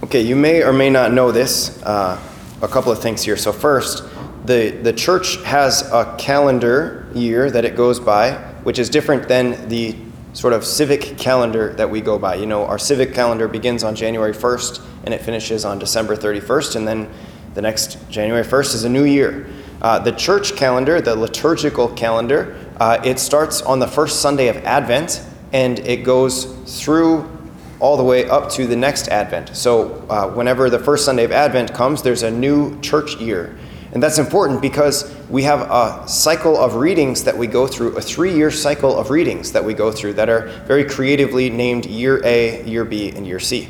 Okay, you may or may not know this. Uh, a couple of things here. So, first, the, the church has a calendar year that it goes by, which is different than the sort of civic calendar that we go by. You know, our civic calendar begins on January 1st and it finishes on December 31st, and then the next January 1st is a new year. Uh, the church calendar, the liturgical calendar, uh, it starts on the first Sunday of Advent and it goes through all the way up to the next Advent. So, uh, whenever the first Sunday of Advent comes, there's a new church year. And that's important because we have a cycle of readings that we go through, a three year cycle of readings that we go through that are very creatively named Year A, Year B, and Year C.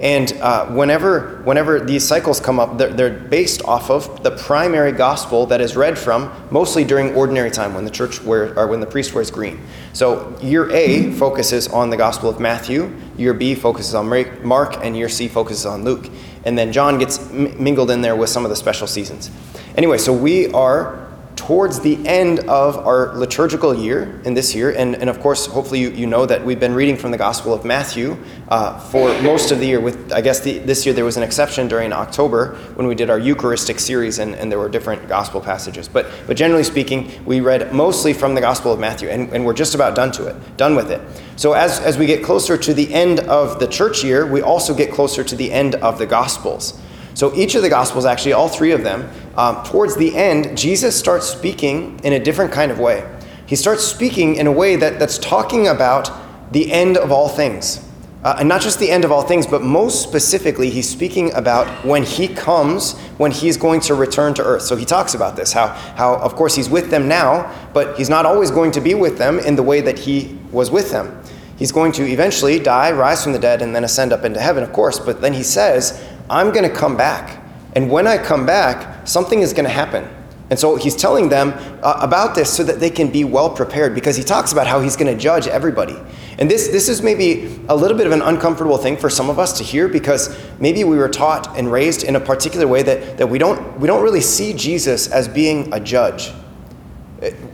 And uh, whenever, whenever these cycles come up, they're, they're, based off of the primary gospel that is read from, mostly during ordinary time when the church wear, or when the priest wears green. So year A focuses on the gospel of Matthew, year B focuses on Mark, and year C focuses on Luke. And then John gets mingled in there with some of the special seasons. Anyway, so we are towards the end of our liturgical year in this year. And, and of course, hopefully, you, you know that we've been reading from the Gospel of Matthew uh, for most of the year. With I guess the, this year there was an exception during October when we did our Eucharistic series, and, and there were different Gospel passages. But, but generally speaking, we read mostly from the Gospel of Matthew, and, and we're just about done to it, done with it. So as, as we get closer to the end of the church year, we also get closer to the end of the Gospels. So each of the Gospels, actually, all three of them, um, towards the end, Jesus starts speaking in a different kind of way. He starts speaking in a way that, that's talking about the end of all things. Uh, and not just the end of all things, but most specifically, he's speaking about when he comes, when he's going to return to earth. So he talks about this how, how, of course, he's with them now, but he's not always going to be with them in the way that he was with them. He's going to eventually die, rise from the dead, and then ascend up into heaven, of course. But then he says, I'm going to come back. And when I come back, something is going to happen. And so he's telling them uh, about this so that they can be well prepared because he talks about how he's going to judge everybody. And this, this is maybe a little bit of an uncomfortable thing for some of us to hear because maybe we were taught and raised in a particular way that, that we, don't, we don't really see Jesus as being a judge.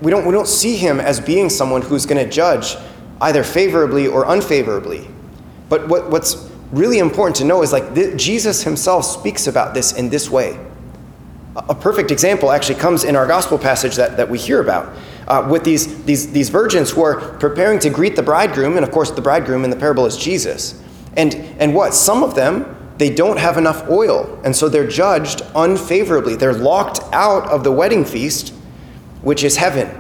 We don't, we don't see him as being someone who's going to judge either favorably or unfavorably. But what, what's really important to know is like th- Jesus himself speaks about this in this way. A perfect example actually comes in our gospel passage that, that we hear about uh, with these, these, these virgins who are preparing to greet the bridegroom. And of course, the bridegroom in the parable is Jesus. And, and what? Some of them, they don't have enough oil. And so they're judged unfavorably. They're locked out of the wedding feast, which is heaven.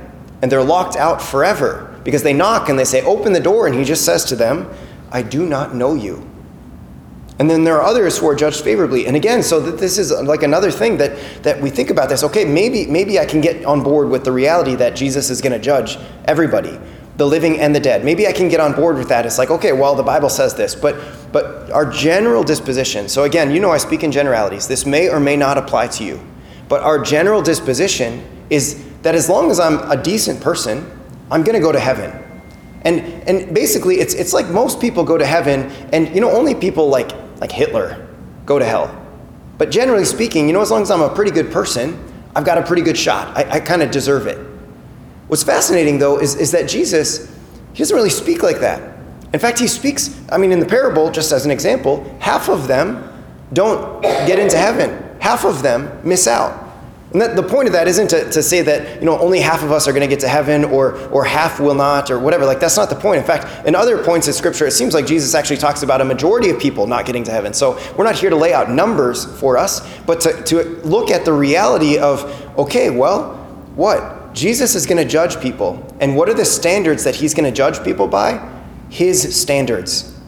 And they're locked out forever because they knock and they say, Open the door. And he just says to them, I do not know you. And then there are others who are judged favorably. And again, so that this is uh, like another thing that, that we think about this. Okay, maybe, maybe I can get on board with the reality that Jesus is going to judge everybody, the living and the dead. Maybe I can get on board with that. It's like, okay, well, the Bible says this. But, but our general disposition, so again, you know I speak in generalities. This may or may not apply to you. But our general disposition is that as long as I'm a decent person, I'm going to go to heaven. And, and basically, it's, it's like most people go to heaven, and you know, only people like like Hitler, go to hell. But generally speaking, you know, as long as I'm a pretty good person, I've got a pretty good shot. I, I kind of deserve it. What's fascinating, though, is, is that Jesus, he doesn't really speak like that. In fact, he speaks, I mean, in the parable, just as an example, half of them don't get into heaven, half of them miss out. And that, the point of that isn't to, to say that you know only half of us are going to get to heaven or or half will not or whatever. Like that's not the point. In fact, in other points in Scripture, it seems like Jesus actually talks about a majority of people not getting to heaven. So we're not here to lay out numbers for us, but to, to look at the reality of okay, well, what Jesus is going to judge people, and what are the standards that He's going to judge people by? His standards,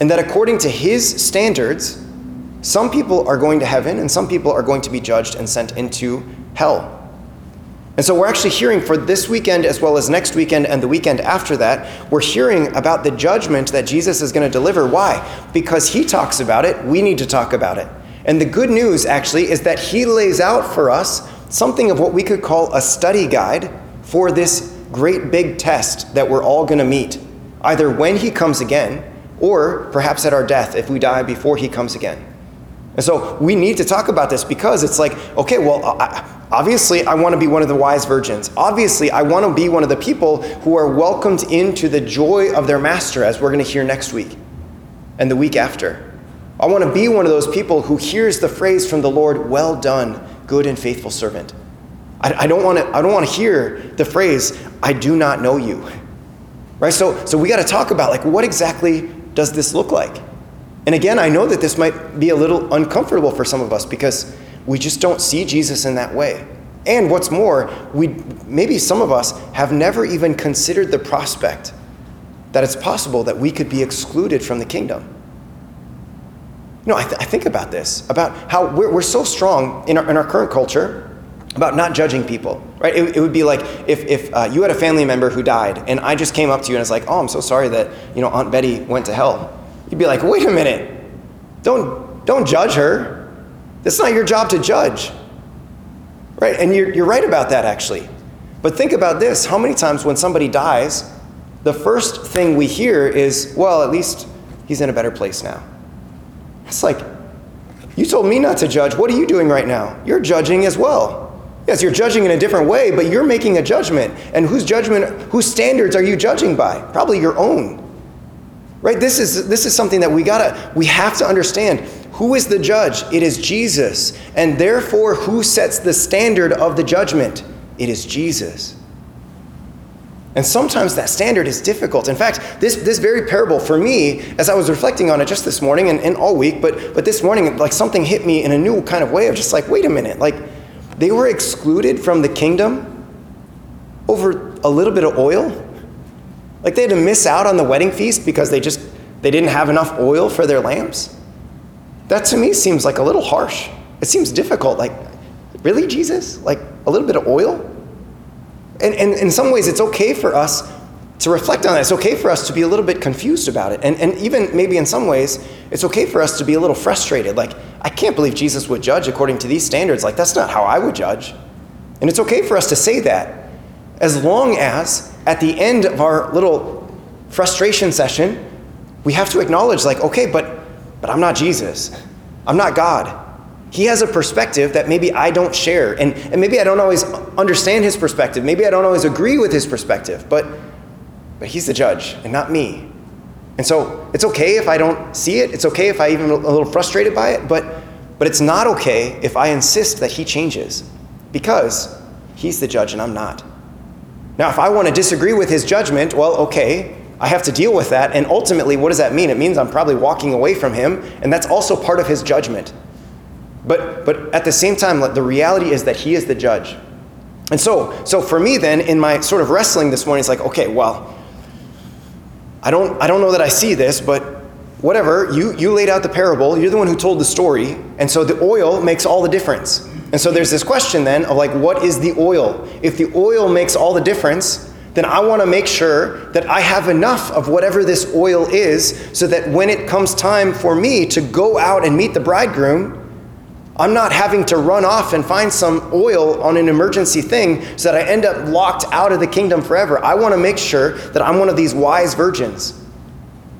and that according to His standards some people are going to heaven and some people are going to be judged and sent into hell. And so we're actually hearing for this weekend as well as next weekend and the weekend after that, we're hearing about the judgment that Jesus is going to deliver. Why? Because he talks about it, we need to talk about it. And the good news actually is that he lays out for us something of what we could call a study guide for this great big test that we're all going to meet, either when he comes again or perhaps at our death if we die before he comes again. And so we need to talk about this because it's like, okay, well, obviously I want to be one of the wise virgins. Obviously, I want to be one of the people who are welcomed into the joy of their master, as we're going to hear next week and the week after. I want to be one of those people who hears the phrase from the Lord, well done, good and faithful servant. I, I don't want to I don't want to hear the phrase, I do not know you. Right? So so we got to talk about like what exactly does this look like? And again, I know that this might be a little uncomfortable for some of us because we just don't see Jesus in that way. And what's more, we maybe some of us have never even considered the prospect that it's possible that we could be excluded from the kingdom. You know, I, th- I think about this, about how we're, we're so strong in our, in our current culture about not judging people, right? It, it would be like if, if uh, you had a family member who died and I just came up to you and was like, oh, I'm so sorry that, you know, Aunt Betty went to hell. You'd be like, wait a minute. Don't, don't judge her. It's not your job to judge. Right? And you're, you're right about that, actually. But think about this how many times when somebody dies, the first thing we hear is, well, at least he's in a better place now. It's like, you told me not to judge. What are you doing right now? You're judging as well. Yes, you're judging in a different way, but you're making a judgment. And whose judgment, whose standards are you judging by? Probably your own. Right? This is this is something that we gotta we have to understand. Who is the judge? It is Jesus. And therefore, who sets the standard of the judgment? It is Jesus. And sometimes that standard is difficult. In fact, this, this very parable for me, as I was reflecting on it just this morning and, and all week, but, but this morning, like something hit me in a new kind of way of just like, wait a minute, like they were excluded from the kingdom over a little bit of oil? Like they had to miss out on the wedding feast because they just they didn't have enough oil for their lamps? That to me seems like a little harsh. It seems difficult. Like, really, Jesus? Like a little bit of oil? And, and in some ways, it's okay for us to reflect on that. It's okay for us to be a little bit confused about it. And, and even maybe in some ways, it's okay for us to be a little frustrated. Like, I can't believe Jesus would judge according to these standards. Like, that's not how I would judge. And it's okay for us to say that as long as at the end of our little frustration session, we have to acknowledge, like, okay, but, but I'm not Jesus. I'm not God. He has a perspective that maybe I don't share. And, and maybe I don't always understand his perspective. Maybe I don't always agree with his perspective. But but he's the judge and not me. And so it's okay if I don't see it. It's okay if I even a little frustrated by it, but but it's not okay if I insist that he changes because he's the judge and I'm not. Now, if I want to disagree with his judgment, well, okay, I have to deal with that. And ultimately, what does that mean? It means I'm probably walking away from him, and that's also part of his judgment. But, but at the same time, the reality is that he is the judge. And so, so for me, then, in my sort of wrestling this morning, it's like, okay, well, I don't, I don't know that I see this, but whatever, you, you laid out the parable, you're the one who told the story, and so the oil makes all the difference. And so there's this question then of like, what is the oil? If the oil makes all the difference, then I want to make sure that I have enough of whatever this oil is so that when it comes time for me to go out and meet the bridegroom, I'm not having to run off and find some oil on an emergency thing so that I end up locked out of the kingdom forever. I want to make sure that I'm one of these wise virgins.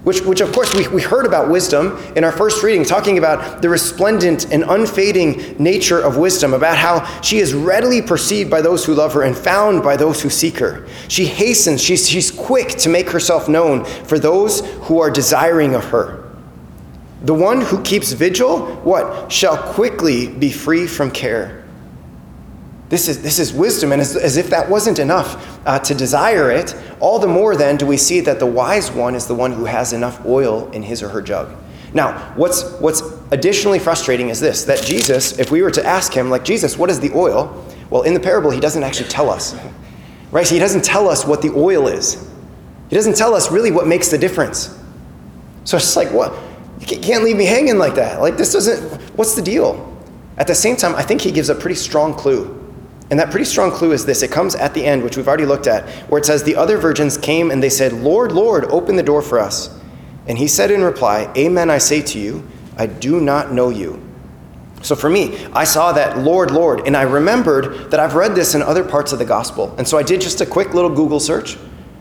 Which, which of course, we, we heard about wisdom in our first reading, talking about the resplendent and unfading nature of wisdom, about how she is readily perceived by those who love her and found by those who seek her. She hastens, she's, she's quick to make herself known for those who are desiring of her. The one who keeps vigil, what? Shall quickly be free from care. This is, this is wisdom, and as, as if that wasn't enough uh, to desire it, all the more then do we see that the wise one is the one who has enough oil in his or her jug. Now, what's, what's additionally frustrating is this that Jesus, if we were to ask him, like, Jesus, what is the oil? Well, in the parable, he doesn't actually tell us. Right? He doesn't tell us what the oil is. He doesn't tell us really what makes the difference. So it's like, what? You can't leave me hanging like that. Like, this doesn't, what's the deal? At the same time, I think he gives a pretty strong clue. And that pretty strong clue is this it comes at the end, which we've already looked at, where it says, The other virgins came and they said, Lord, Lord, open the door for us. And he said in reply, Amen, I say to you, I do not know you. So for me, I saw that Lord, Lord, and I remembered that I've read this in other parts of the gospel. And so I did just a quick little Google search.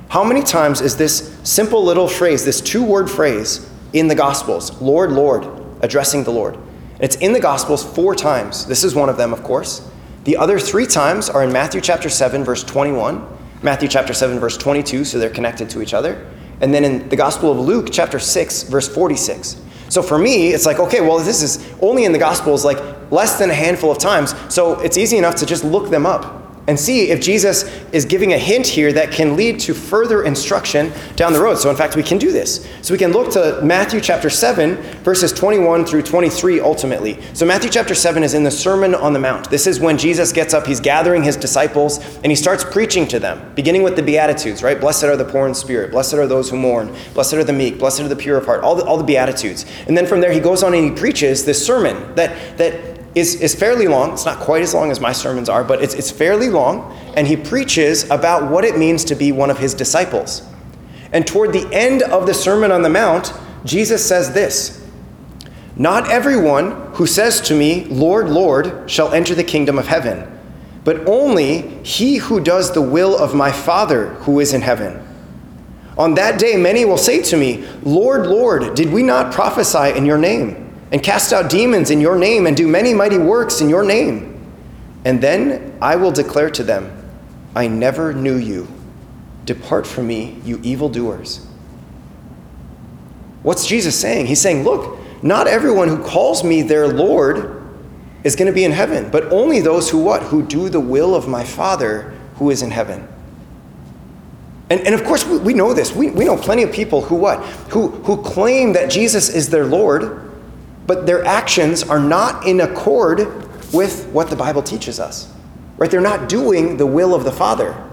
How many times is this simple little phrase, this two word phrase, in the Gospels Lord, Lord, addressing the Lord. It's in the Gospels four times. This is one of them, of course. The other three times are in Matthew chapter 7, verse 21, Matthew chapter 7, verse 22, so they're connected to each other, and then in the Gospel of Luke chapter 6, verse 46. So for me, it's like, okay, well, this is only in the Gospels like less than a handful of times, so it's easy enough to just look them up and see if Jesus is giving a hint here that can lead to further instruction down the road. So, in fact, we can do this. So, we can look to Matthew chapter 7, verses 21 through 23 ultimately. So, Matthew chapter 7 is in the Sermon on the Mount. This is when Jesus gets up, he's gathering his disciples, and he starts preaching to them, beginning with the Beatitudes, right? Blessed are the poor in spirit, blessed are those who mourn, blessed are the meek, blessed are the pure of heart, all the, all the Beatitudes. And then from there, he goes on and he preaches this sermon that, that is, is fairly long. It's not quite as long as my sermons are, but it's, it's fairly long. And he preaches about what it means to be one of his disciples. And toward the end of the Sermon on the Mount, Jesus says this Not everyone who says to me, Lord, Lord, shall enter the kingdom of heaven, but only he who does the will of my Father who is in heaven. On that day, many will say to me, Lord, Lord, did we not prophesy in your name? And cast out demons in your name and do many mighty works in your name. And then I will declare to them, I never knew you. Depart from me, you evildoers. What's Jesus saying? He's saying, Look, not everyone who calls me their Lord is going to be in heaven, but only those who what? Who do the will of my Father who is in heaven. And, and of course, we, we know this. We, we know plenty of people who what? Who, who claim that Jesus is their Lord, but their actions are not in accord with what the Bible teaches us. Right? They're not doing the will of the Father.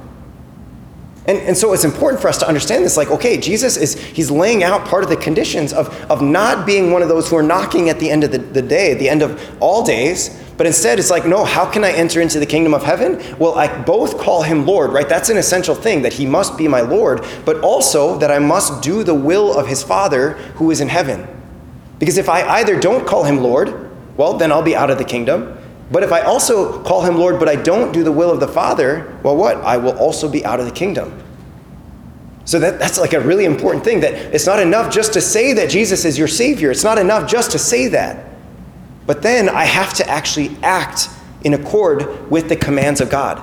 And, and so it's important for us to understand this like, okay, Jesus is he's laying out part of the conditions of, of not being one of those who are knocking at the end of the, the day, the end of all days, but instead it's like, no, how can I enter into the kingdom of heaven? Well, I both call him Lord, right? That's an essential thing, that he must be my Lord, but also that I must do the will of his Father who is in heaven. Because if I either don't call him Lord, well, then I'll be out of the kingdom. But if I also call him Lord, but I don't do the will of the Father, well, what? I will also be out of the kingdom. So that, that's like a really important thing that it's not enough just to say that Jesus is your Savior. It's not enough just to say that. But then I have to actually act in accord with the commands of God.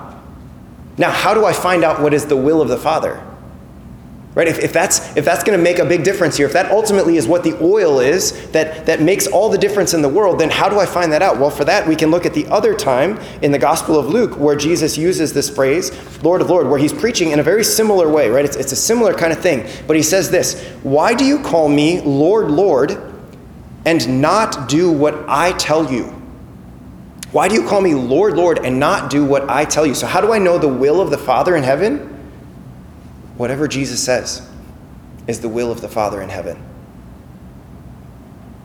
Now, how do I find out what is the will of the Father? Right? If, if that's, if that's going to make a big difference here, if that ultimately is what the oil is that, that makes all the difference in the world, then how do I find that out? Well, for that, we can look at the other time in the Gospel of Luke where Jesus uses this phrase, Lord of Lord, where he's preaching in a very similar way, right? It's, it's a similar kind of thing. But he says this Why do you call me Lord, Lord, and not do what I tell you? Why do you call me Lord, Lord, and not do what I tell you? So, how do I know the will of the Father in heaven? Whatever Jesus says is the will of the Father in heaven.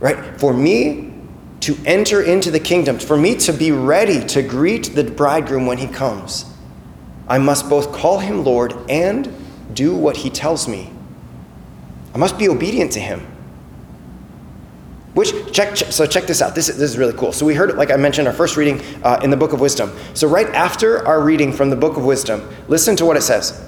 Right? For me to enter into the kingdom, for me to be ready to greet the bridegroom when he comes, I must both call him Lord and do what he tells me. I must be obedient to him. Which check, check, so check this out. This is, this is really cool. So we heard, like I mentioned, our first reading uh, in the Book of Wisdom. So right after our reading from the Book of Wisdom, listen to what it says.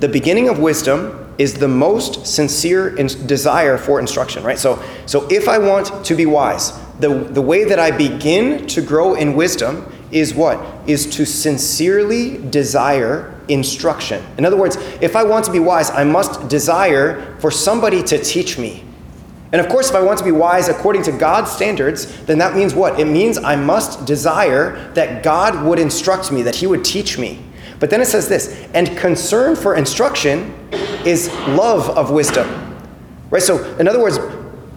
The beginning of wisdom is the most sincere desire for instruction, right? So, so if I want to be wise, the, the way that I begin to grow in wisdom is what? Is to sincerely desire instruction. In other words, if I want to be wise, I must desire for somebody to teach me. And of course, if I want to be wise according to God's standards, then that means what? It means I must desire that God would instruct me, that He would teach me. But then it says this, and concern for instruction is love of wisdom. Right? So, in other words,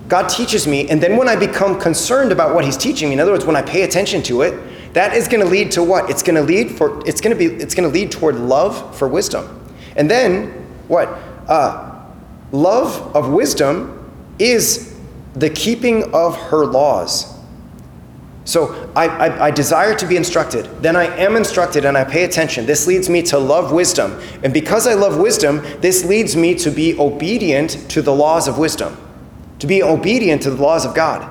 God teaches me, and then when I become concerned about what He's teaching me, in other words, when I pay attention to it, that is going to lead to what? It's going to lead for it's going to be it's going to lead toward love for wisdom. And then what? Uh, love of wisdom is the keeping of her laws. So I, I, I, desire to be instructed. Then I am instructed and I pay attention. This leads me to love wisdom. And because I love wisdom, this leads me to be obedient to the laws of wisdom, to be obedient to the laws of God.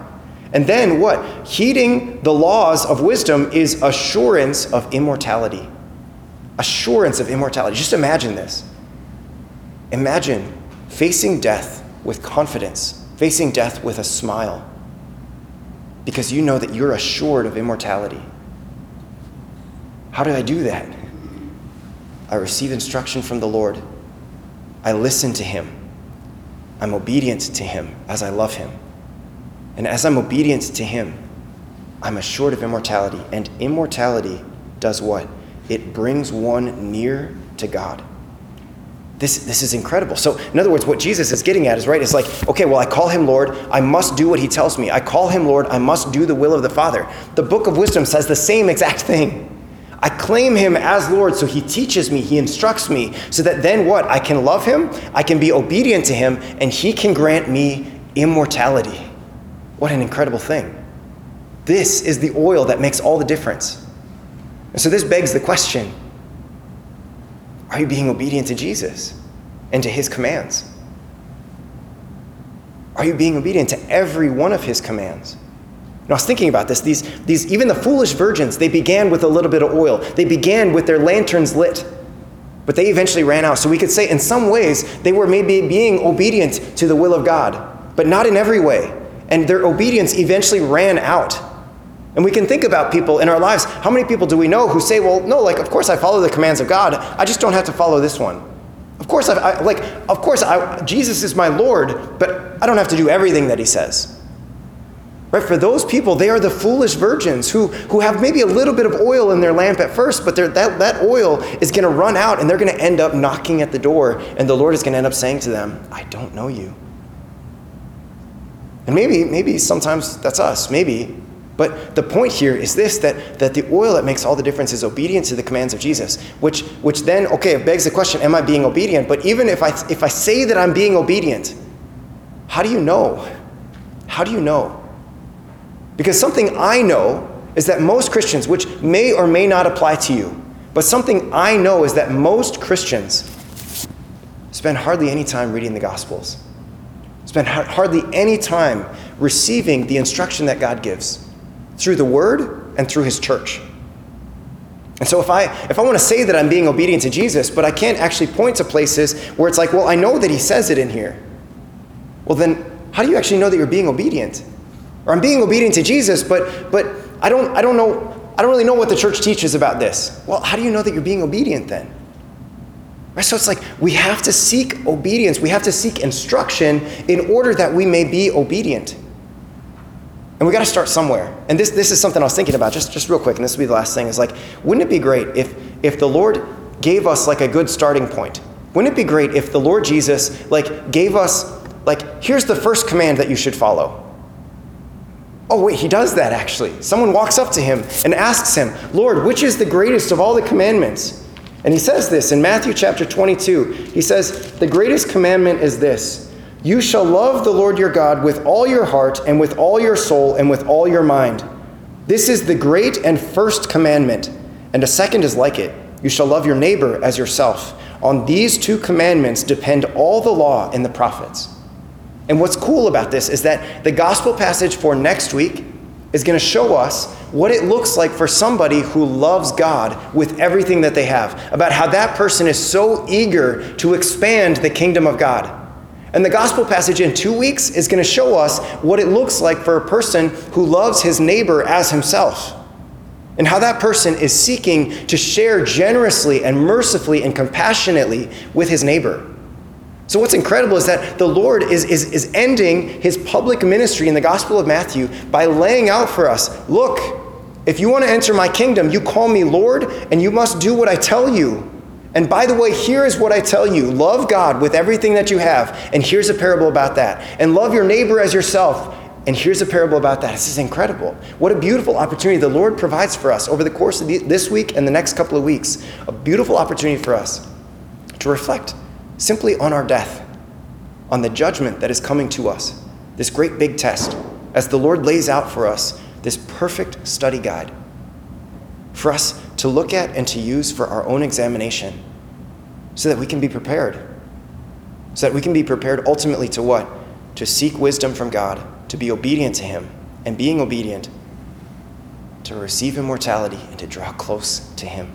And then what? Heeding the laws of wisdom is assurance of immortality. Assurance of immortality. Just imagine this. Imagine facing death with confidence, facing death with a smile because you know that you're assured of immortality. How do I do that? I receive instruction from the Lord. I listen to Him. I'm obedient to Him as I love Him. And as I'm obedient to Him, I'm assured of immortality. And immortality does what? It brings one near to God. This, this is incredible. So, in other words, what Jesus is getting at is right, it's like, okay, well, I call him Lord, I must do what he tells me. I call him Lord, I must do the will of the Father. The book of wisdom says the same exact thing. I claim him as Lord, so he teaches me, he instructs me, so that then what? I can love him, I can be obedient to him, and he can grant me immortality. What an incredible thing. This is the oil that makes all the difference. And so this begs the question are you being obedient to Jesus and to his commands? Are you being obedient to every one of his commands? And I was thinking about this. These, these, even the foolish virgins, they began with a little bit of oil. They began with their lanterns lit, but they eventually ran out. So we could say, in some ways, they were maybe being obedient to the will of God, but not in every way. And their obedience eventually ran out. And we can think about people in our lives. How many people do we know who say, well, no, like, of course I follow the commands of God. I just don't have to follow this one. Of course, I, I like, of course, I, Jesus is my Lord, but I don't have to do everything that he says. Right? For those people, they are the foolish virgins who, who have maybe a little bit of oil in their lamp at first, but that, that oil is going to run out and they're going to end up knocking at the door, and the Lord is going to end up saying to them, I don't know you. And maybe, maybe sometimes that's us, maybe. But the point here is this that, that the oil that makes all the difference is obedience to the commands of Jesus, which, which then, okay, it begs the question, am I being obedient? But even if I, if I say that I'm being obedient, how do you know? How do you know? Because something I know is that most Christians, which may or may not apply to you, but something I know is that most Christians spend hardly any time reading the Gospels, spend hardly any time receiving the instruction that God gives through the Word and through His church. And so if I if I want to say that I'm being obedient to Jesus, but I can't actually point to places where it's like, well, I know that he says it in here. Well, then how do you actually know that you're being obedient? Or I'm being obedient to Jesus, but but I don't I don't know I don't really know what the church teaches about this. Well, how do you know that you're being obedient then? Right? So it's like we have to seek obedience. We have to seek instruction in order that we may be obedient. And we got to start somewhere. And this, this is something I was thinking about just, just real quick, and this will be the last thing, is like, wouldn't it be great if, if the Lord gave us like a good starting point? Wouldn't it be great if the Lord Jesus like gave us like here's the first command that you should follow? Oh, wait, he does that actually. Someone walks up to him and asks him, Lord, which is the greatest of all the commandments? And he says this in Matthew chapter 22. He says, The greatest commandment is this You shall love the Lord your God with all your heart, and with all your soul, and with all your mind. This is the great and first commandment. And a second is like it You shall love your neighbor as yourself. On these two commandments depend all the law and the prophets. And what's cool about this is that the gospel passage for next week is going to show us what it looks like for somebody who loves God with everything that they have, about how that person is so eager to expand the kingdom of God. And the gospel passage in two weeks is going to show us what it looks like for a person who loves his neighbor as himself. And how that person is seeking to share generously and mercifully and compassionately with his neighbor. So, what's incredible is that the Lord is, is, is ending his public ministry in the Gospel of Matthew by laying out for us look, if you want to enter my kingdom, you call me Lord, and you must do what I tell you. And by the way, here is what I tell you love God with everything that you have. And here's a parable about that. And love your neighbor as yourself. And here's a parable about that. This is incredible. What a beautiful opportunity the Lord provides for us over the course of this week and the next couple of weeks. A beautiful opportunity for us to reflect simply on our death, on the judgment that is coming to us, this great big test, as the Lord lays out for us this perfect study guide for us to look at and to use for our own examination so that we can be prepared. So that we can be prepared ultimately to what? To seek wisdom from God, to be obedient to Him, and being obedient, to receive immortality and to draw close to Him.